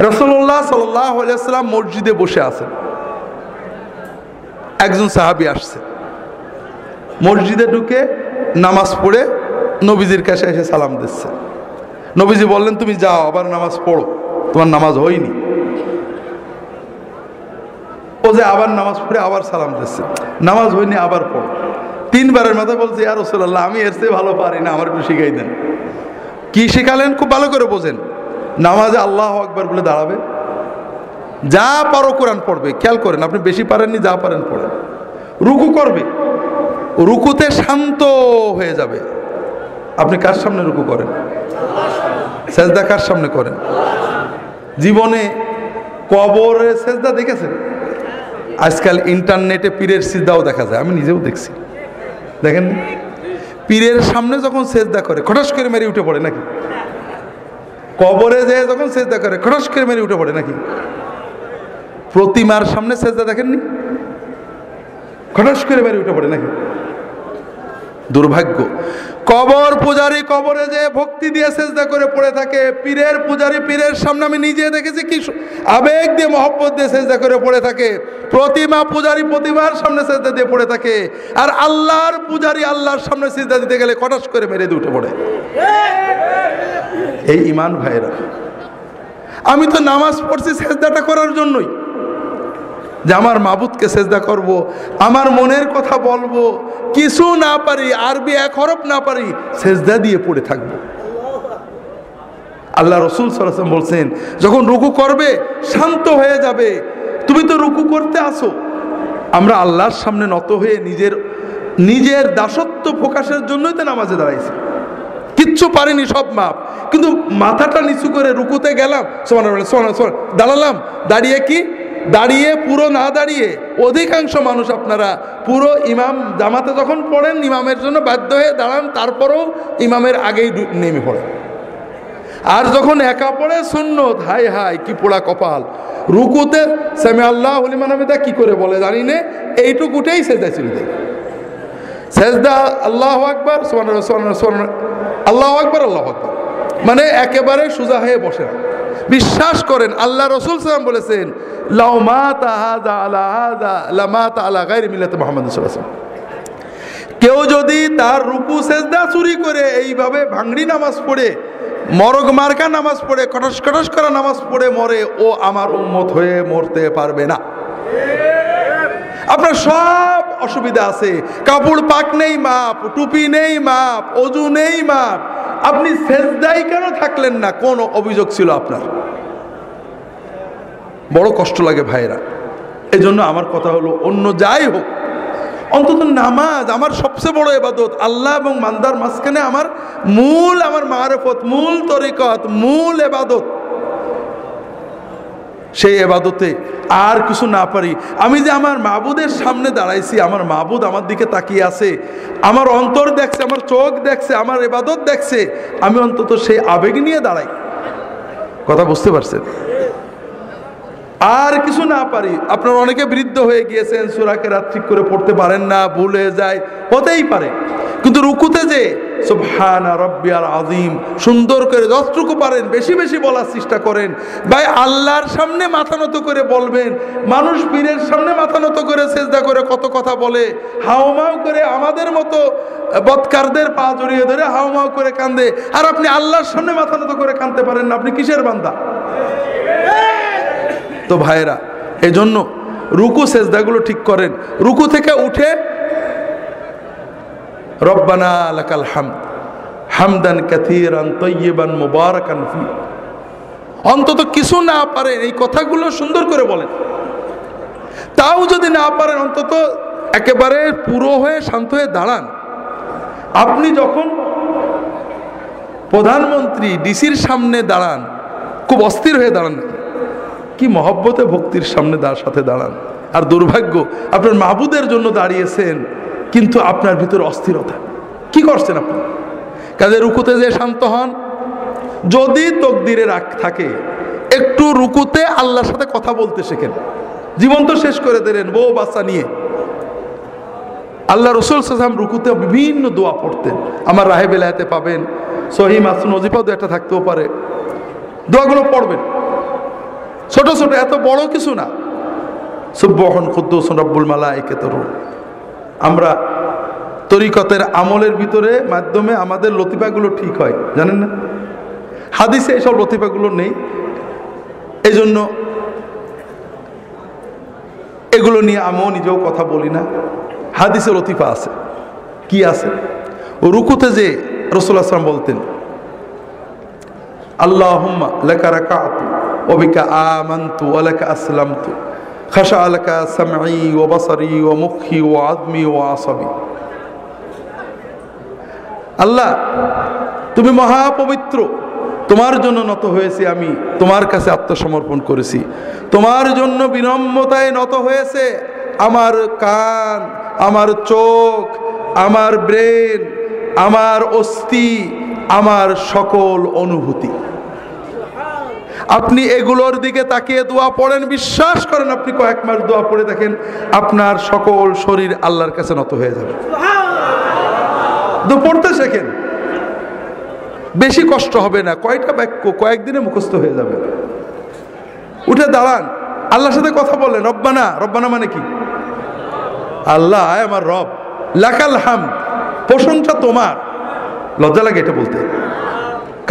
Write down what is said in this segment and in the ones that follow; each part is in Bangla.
রসল্লাহ সাল্লাম মসজিদে বসে আছেন। একজন সাহাবি আসছে। মসজিদে ঢুকে নামাজ পড়ে নবীজির কাছে এসে সালাম দিচ্ছে। নবীজি বললেন, তুমি যাও, আবার নামাজ পড়ো। তোমার নামাজ হয়নি। ও যে আবার নামাজ পড়ে আবার সালাম দিচ্ছে। নামাজ হয়নি, আবার পড়ো। তিনবারের মাথায় বলছে আর রসুল্লাহ আমি এর চেয়ে ভালো পারি না, আমার একটু শিখাই দেন। কি শেখালেন? খুব ভালো করে বোঝেন। নামাজে আল্লাহ আকবার বলে দাঁড়াবে। যা পারো কোরআন পড়বে, খেয়াল করেন, আপনি বেশি পারেননি, যা পারেন পড়েন। রুকু করবে, রুকুতে শান্ত হয়ে যাবে। আপনি কার সামনে রুকু করেন? সেজদা কার সামনে করেন? জীবনে কবরে সেজদা দেখেছেন? আজকাল ইন্টারনেটে পীরের সিজদাও দেখা যায়, আমি নিজেও দেখছি। দেখেন পীরের সামনে যখন সেজদা করে, খটাস করে মেরে উঠে পড়ে নাকি? কবরে যে যখন সেজদা করে খরস করে মেরে উঠে পড়ে নাকি? প্রতিমার সামনে সেজদা দেখেননি? খরস করে মেরে উঠে পড়ে নাকি? দুর্ভাগ্য। কবর পূজারি কবরে যে ভক্তি দিয়ে সেজদা করে পড়ে থাকে, পীরের পূজারি পীরের সামনে আমি নিজে দেখেছি কি আবেগ দিয়ে, মহব্বত দিয়ে সেজদা করে পড়ে থাকে। প্রতিমা পূজারি প্রতিমার সামনে সেজদা দিয়ে পড়ে থাকে। আর আল্লাহর পূজারি আল্লাহর সামনে সেজদা দিতে গেলে কটাস করে মেরে দিয়ে উঠে পড়ে। এই ইমান ভাইরা আমি তো নামাজ পড়ছি সেজদাটা করার জন্যই। যে আমার মাবুদকে সেজদা করব। আমার মনের কথা বলব, কিছু না পারি, আরবি এক হরফ না পারি, সেজদা দিয়ে পড়ে থাকব। আল্লাহ রসুল সরাসম বলছেন, যখন রুকু করবে, শান্ত হয়ে যাবে। তুমি তো রুকু করতে আসো। আমরা আল্লাহর সামনে নত হয়ে নিজের নিজের দাসত্ব প্রকাশের জন্যই তো নামাজে দাঁড়াইছি। কিচ্ছু পারিনি, সব মাপ। কিন্তু মাথাটা নিচু করে রুকুতে গেলাম সমান দাঁড়ালাম, দাঁড়িয়ে কি? দাঁড়িয়ে, পুরো না দাঁড়িয়ে, অধিকাংশ মানুষ আপনারা, পুরো ইমাম জামাতে যখন পড়েন, ইমামের জন্য বাধ্য হয়ে দাঁড়ান, তারপরেও ইমামের আগেই নেমে পড়ে। আর যখন একা পড়ে শূন্য হাই হাই, কি পোড়া কপাল। রুকুতে সামি আল্লাহ হলিমানবিদা কি করে বলে জানি নে, এইটুকুটেই সেজদা ছিল দেয় সেজদা আল্লাহ আকবর আল্লাহ আকবর আল্লাহ আকবর। মানে একেবারে সোজা হয়ে বসে না। বিশ্বাস করেন, আল্লাহ রসুল সালাম বলেছেন কেউ যদি তার রুকু, সেজদা চুরি করে এইভাবে ভাঙড়ি নামাজ পড়ে, মরগ মার্কা নামাজ পড়ে কটস কটস করা নামাজ পড়ে মরে, ও আমার উন্মত হয়ে মরতে পারবে না। আপনার সব অসুবিধা আছে। কাপড় পাক নেই, মাপ। টুপি নেই, মাপ। অজু নেই, মাপ। আপনি সেজদাই কেন থাকলেন না? কোন অভিযোগ ছিল আপনার? বড় কষ্ট লাগে ভাইরা এজন্য জন্য আমার কথা হলো, অন্য যাই হোক, অন্তত নামাজ আমার সবচেয়ে বড় এবাদত আল্লাহ এবং মান্দার মাঝখানে আমার মূল, আমার মারফত, মূল তরিকত, মূল এবাদত সেই এবাদতে আর কিছু না পারি। আমি যে আমার মাবুদের সামনে দাঁড়াইছি, আমার মাবুদ আমার দিকে তাকিয়ে আছে, আমার অন্তর দেখছে, আমার চোখ দেখছে, আমার এবাদত দেখছে, আমি অন্তত সেই আবেগ নিয়ে দাঁড়াই। কথা বুঝতে পারছেন? আর কিছু না পারি। আপনার অনেকে বৃদ্ধ হয়ে গিয়েছেন, সুরাকে রাত ঠিক করে পড়তে পারেন না, ভুল যায়, হতেই পারে। কিন্তু রুকুতে যে সুবহানা রব্বিয়াল আজিম সুন্দর করে যতটুকু পারেন, বেশি বেশি বলার চেষ্টা করেন। ভাই, আল্লাহর সামনে মাথা নত করে বলবেন। মানুষ পীরের সামনে মাথা নত করে চেষ্টা করে কত কথা বলে। হাওমাও করে আমাদের মতো বৎকারদের পা জড়িয়ে ধরে হাওমাও করে কান্দে। আর আপনি আল্লাহর সামনে মাথা নত করে কাঁদতে পারেন না, আপনি কিসের বান্দা? তো ভাইরা এই জন্য রুকু সেজদাগুলো ঠিক করেন। রুকু থেকে উঠে রব্বানা লাকাল হামদ, হামদান কাথিরান তৈয়বান মুবারাকান ফি। অন্তত কিছু না পারেন, এই কথাগুলো সুন্দর করে বলেন। তাও যদি না পারেন, অন্তত একেবারে পুরো হয়ে, শান্ত হয়ে দাঁড়ান। আপনি যখন প্রধানমন্ত্রী, ডিসির সামনে দাঁড়ান, খুব অস্থির হয়ে দাঁড়ান। কি মহব্বতে ভক্তির সামনে দাঁড় সাথে দাঁড়ান। আর দুর্ভাগ্য, আপনার মাহবুদের জন্য দাঁড়িয়েছেন কিন্তু আপনার ভিতরে অস্থিরতা। কি করছেন আপনি? কাজে রুকুতে যে শান্ত হন। যদি তকদিরে রাখ থাকে, একটু রুকুতে আল্লাহর সাথে কথা বলতে শেখেন। জীবন তো শেষ করে দিলেন, বউ বাচ্চা নিয়ে। আল্লাহ রসুল সাল্লাম রুকুতে বিভিন্ন দোয়া পড়তেন। আমার রাহে বেলায়াতে পাবেন, সহি মাসুন নজিফাও দু একটা থাকতেও পারে। দোয়াগুলো পড়বেন। ছোট ছোট, এত বড় কিছু না। সুব্বহন কুদ্দুস রব্বুল মালা একে আমরা তরিকতের আমলের ভিতরে মাধ্যমে আমাদের লতিফাগুলো ঠিক হয়, জানেন না? হাদিসে এইসব লতিফাগুলো নেই। এই জন্য এগুলো নিয়ে আমিও নিজেও কথা বলি না। হাদিসে লতিফা আছে। কি আছে? রুকুতে যে রসুল আসলাম বলতেন আল্লাহ লাকা রাকাতু ওয়া বিকা আমানতু ওয়া লাকা আসলামতু। খাশা লাকা সামঈ ওয়া বাসারি ওয়া মুখি ওয়া আদমি ওয়া আসাবি। আল্লাহ, তুমি মহাপবিত্র। তোমার জন্য নত হয়েছি আমি, তোমার কাছে আত্মসমর্পণ করেছি। তোমার জন্য বিনম্রতায় নত হয়েছে আমার কান, আমার চোখ, আমার ব্রেন, আমার অস্থি, আমার সকল অনুভূতি। আপনি এগুলোর দিকে তাকিয়ে দোয়া পড়েন, বিশ্বাস করেন আপনি কয়েক মাস দোয়া পড়ে দেখেন আপনার সকল শরীর আল্লাহর কাছে নত হয়ে যাবে। পড়তে শেখেন বেশি কষ্ট হবে না, কয়টা বাক্য কয়েকদিনে মুখস্থ হয়ে যাবে। উঠে দাঁড়ান, আল্লাহর সাথে কথা বললেন রব্বানা রব্বানা মানে কি? আল্লাহ আমার রব, লাকাল হাম প্রশংসা তোমার। লজ্জা লাগে এটা বলতে।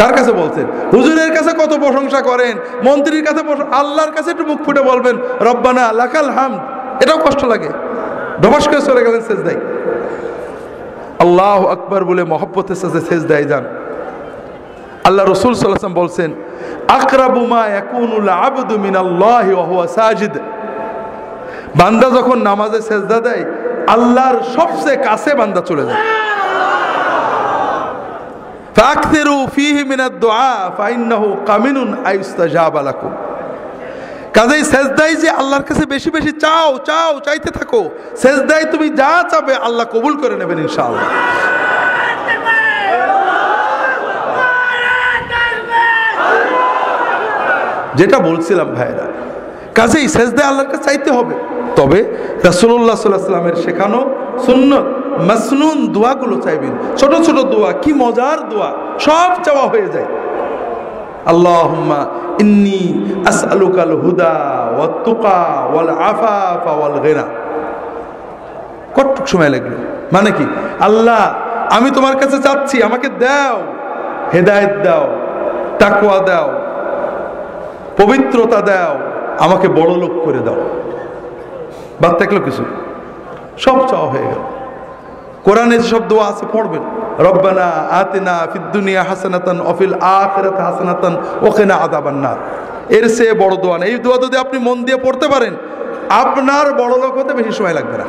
কার কাছে বলছেন? হুজুরের কাছে কত প্রশংসা করেন? মন্ত্রীর কাছে আল্লাহর কাছে একটু মুখ ফুটে বলবেন, রব্বানা লাকাল হাম এটাও কষ্ট লাগে। ডবাস করে চলে গেলেন শেষ দেয় আল্লাহ আকবর বলে মহব্বতের সাথে শেষ দেয় যান। আল্লাহ রসুল সাল্লাম বলছেন সাজিদ। বান্দা যখন নামাজে সেজদা দেয়, আল্লাহর সবচেয়ে কাছে বান্দা চলে যায়। ফাকসিরু ফীহি মিনাদ দুআ ফাইন্নাহু কামিনুন কাজেই সেজদাই যে আল্লাহর কাছে বেশি বেশি চাও চাও, চাইতে থাকো, সেজদাই তুমি যা চাবে আল্লাহ কবুল করে নেবেন ইনশাআল্লাহ। যেটা বলছিলাম ভাইরা, কাজেই সেজদে আল্লাহর চাইতে হবে। তবে রাসুল্লাহ সাল্লাহ সাল্লামের শেখানো সুন্নত মাসনুন দোয়াগুলো চাইবেন। ছোট ছোট দোয়া, কি মজার দোয়া, সব চাওয়া হয়ে যায়। আল্লাহুম্মা ইন্নি আসআলুকাল হুদা ওয়াত তুকা ওয়াল আফাফা ওয়াল গিনা। কতটুক সময় লাগল মানে কি? আল্লাহ, আমি তোমার কাছে চাচ্ছি, আমাকে দাও, হেদায়েত দাও, তাকওয়া দাও, পবিত্রতা দাও, আমাকে বড় লোক করে দাও। বাদ থাকল কিছু? সব চাওয়া হয়ে গেল। কোরআনে যেসব দোয়া আছে, পড়বেন। রব্বানা আতিনা ফিদ্দুনিয়া হাসানাতান অফিল আখিরাত হাসানাতান ওখানে আদাবান নার এর সে বড় দোয়া নেই। এই দোয়া যদি আপনি মন দিয়ে পড়তে পারেন, আপনার বড় লোক হতে বেশি সময় লাগবে না।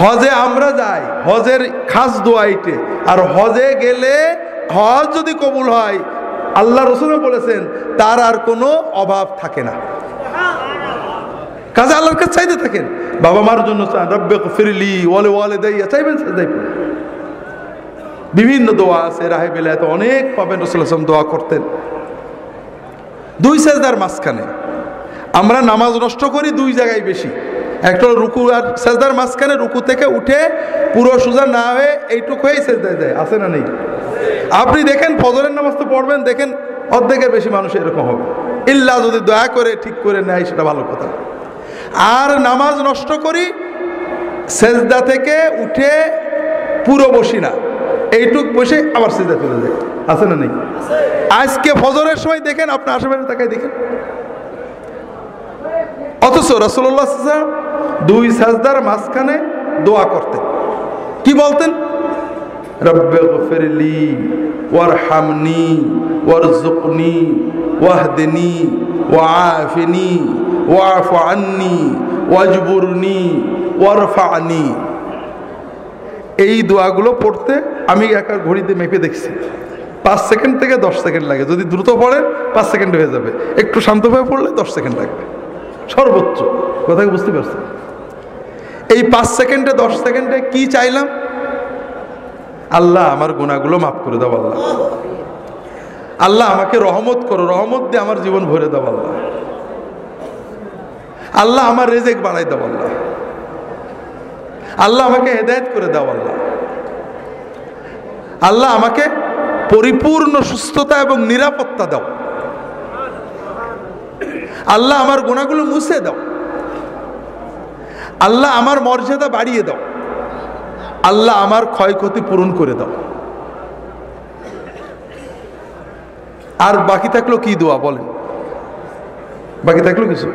হজে আমরা যাই, হজের খাস দোয়া এইটে। আর হজে গেলে হজ যদি কবুল হয়, আল্লাহ রসুল বলেছেন, তার আর কোনো অভাব থাকে না। কাজে আল্লাহর কাছে চাইতে থাকেন। বাবা মার জন্য ফিরলি ওয়ালে ওয়ালে দেয়া চাইবেন বিভিন্ন দোয়া আছে, রাহে বেলায় অনেক পাবেন রসুল আসলাম দোয়া করতেন। দুই সেজদার মাঝখানে আমরা নামাজ নষ্ট করি দুই জায়গায় বেশি। একটা রুকু আর সেজদার মাঝখানে রুকু থেকে উঠে পুরো সোজা না হয়ে এইটুকু হয়েই সেজদায় দেয়। আছে না নেই? আপনি দেখেন, ফজরের নামাজ তো পড়বেন, দেখেন অর্ধেকের বেশি মানুষ এরকম হবে। ইল্লা যদি দয়া করে ঠিক করে নেয়, সেটা ভালো কথা। আর নামাজ নষ্ট করি, সেজদা থেকে উঠে পুরো বসি না। এইটুক বসে আবার সেজদা চলে যায়। আছে না নেই? আজকে ফজরের সময় দেখেন, আপনার আশেপাশে তাকাই দেখেন। অথচ রসল্লাহ দুই সাজদার মাঝখানে দোয়া করতেন। কি বলতেন? রব্বে গফিরলি, ওয়ারহামনি ওয়ারজুকনি ওয়াহদিনি, ওয়াআফিনি ওয়াফু ওয়াজবুরনি ওয়ারফানি এই দোয়াগুলো পড়তে আমি একা ঘড়িতে মেপে দেখছি। পাঁচ সেকেন্ড থেকে দশ সেকেন্ড লাগে। যদি দ্রুত পড়েন পাঁচ সেকেন্ড হয়ে যাবে। একটু শান্তভাবে পড়লে দশ সেকেন্ড লাগবে। সর্বোচ্চ। কথা বুঝতে পারছেন? এই পাঁচ সেকেন্ডে, দশ সেকেন্ডে কি চাইলাম? আল্লাহ আমার গুণাগুলো মাফ করে দাও, আল্লাহ। আল্লাহ আমাকে রহমত করো। রহমত দিয়ে আমার জীবন ভরে দাও, আল্লাহ। আল্লাহ আমার রেজেক বাড়াই দাও আল্লাহ আল্লাহ আমাকে হেদায়ত করে দাও আল্লাহ। আল্লাহ আমাকে পরিপূর্ণ সুস্থতা এবং নিরাপত্তা দাও। আল্লাহ আমার গোনাগুলো মুছে দাও। আল্লাহ আমার মর্যাদা বাড়িয়ে দাও। আল্লাহ আমার ক্ষয়ক্ষতি পূরণ করে দাও। আর বাকি থাকল কি দোয়া বলেন? বাকি থাকল কিছু?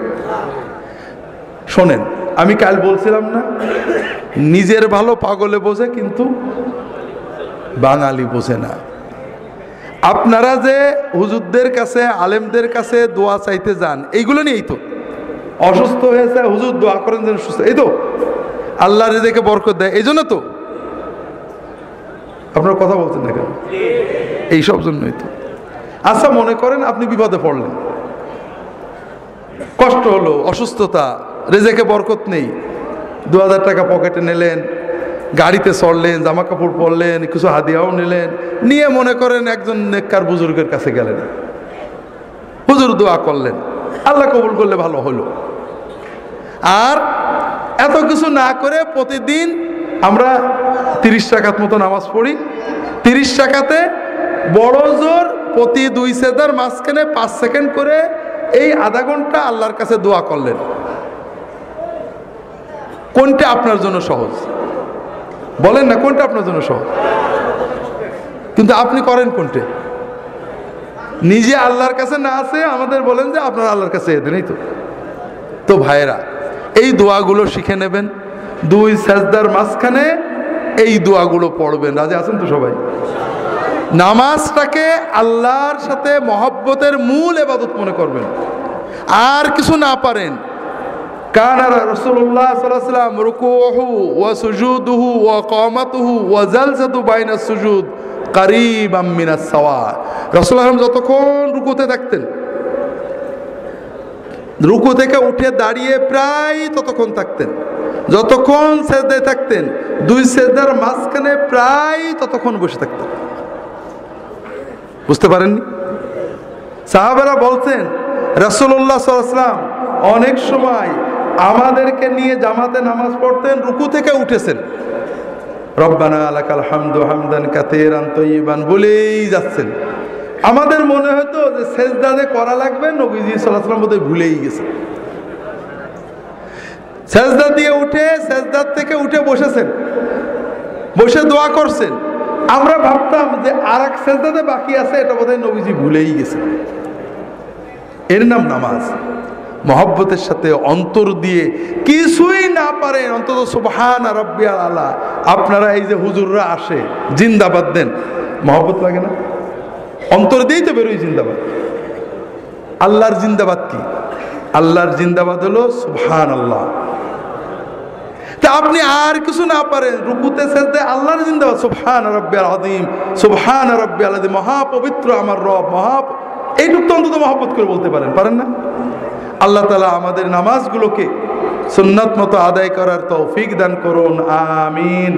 শোনেন, আমি কাল বলছিলাম না, নিজের ভালো পাগলে বোঝে কিন্তু বাঙালি বোঝে না। আপনারা যে হুজুরদের কাছে, আলেমদের কাছে দোয়া চাইতে যান, এইগুলো নিয়েই তো। অসুস্থ হয়েছে, হুজুর দোয়া করেন যেন সুস্থ এই তো আল্লাহ রেজেকে বরকত দেয়, এই জন্য তো। আপনারা কথা বলছেন না কেন? এইসব জন্যই তো। আচ্ছা মনে করেন আপনি বিপদে পড়লেন। কষ্ট হলো, অসুস্থতা রেজেকে বরকত নেই। দু হাজার টাকা পকেটে নিলেন, গাড়িতে চড়লেন জামা কাপড় পরলেন, কিছু হাদিয়াও নিলেন, নিয়ে মনে করেন একজন নেককার বুজুর্গের কাছে গেলেন। হুজুর দোয়া করলেন, আল্লাহ কবুল করলে ভালো হলো। আর এত কিছু না করে প্রতিদিন আমরা তিরিশ টাকার মতো নামাজ পড়ি। তিরিশ টাকাতে বড় জোর প্রতি দুই সেদার মাঝখানে পাঁচ সেকেন্ড করে এই আধা ঘণ্টা আল্লাহর কাছে দোয়া করলেন। কোনটা আপনার জন্য সহজ? বলেন না, কোনটা আপনার জন্য সহজ? কিন্তু আপনি করেন কোনটে? নিজে আল্লাহর কাছে না আছে, আমাদের বলেন যে আপনার আল্লাহর কাছে এদের তো। তো ভাইরা এই দোয়াগুলো শিখে নেবেন। দুই সাজদার মাঝখানে এই দোয়াগুলো পড়বেন। রাজে আছেন তো সবাই? নামাজটাকে আল্লাহর সাথে মহব্বতের মূল এবাদত মনে করবেন। আর কিছু না পারেন কান রসুল্লাহ সাল্লাম রুকুহু ওয়া সুজুদুহু ওয়া কমাতুহু ওয়া জালসাতু বাইনা সুজুদ কারিব আমিনা সাওয়া রসুল আলম যতক্ষণ রুকুতে থাকতেন, রুকু থেকে উঠে দাঁড়িয়ে প্রায় ততক্ষণ থাকতেন। যতক্ষণ সেজদায় থাকতেন, দুই সেজদার মাঝখানে প্রায় ততক্ষণ বসে থাকতেন। বুঝতে পারেননি? সাহাবেরা বলছেন রসুল্লাহ সাল্লাম অনেক সময় আমাদেরকে নিয়ে জামাতে নামাজ পড়তেন, রুকু থেকে উঠেছেন। রব্বানা আলাকাল হামদু হামদান কাতেরান তৈবান বলেই যাচ্ছেন। আমাদের মনে হতো যে সেজদাদে করা লাগবে, নবীজি সাল্লাহাম বোধহয় ভুলেই গেছে সেজদা দিয়ে উঠে, সেজদার থেকে উঠে বসেছেন। বসে দোয়া করছেন। আমরা ভাবতাম যে আর এক সেজদাতে বাকি আছে, এটা বোধহয় নবীজি ভুলেই গেছে এর নাম নামাজ। মহব্বতের সাথে অন্তর দিয়ে কিছুই না পারেন, অন্তত সুবহান রব্বিয়াল আল্লাহ আপনারা এই যে হুজুররা আসে, জিন্দাবাদ দেন। মহব্বত লাগে না? অন্তর দিয়েই তো বেরোই জিন্দাবাদ। আল্লাহর জিন্দাবাদ কি? আল্লাহর জিন্দাবাদ হলো সুবহান আল্লাহ তা আপনি আর কিছু না পারেন, রুকুতে সেজদে আল্লাহর জিন্দাবাদ, সুবহান রব্বিয়াল আদিম সুবহান রব্বিয়াল আদিম মহাপবিত্র আমার রব, মহা এইটুক তো অন্তত মহব্বত করে বলতে পারেন পারেন না? আল্লাহ তালা আমাদের নামাজগুলোকে সুন্নাত মতো আদায় করার তৌফিক দান করুন আমিন।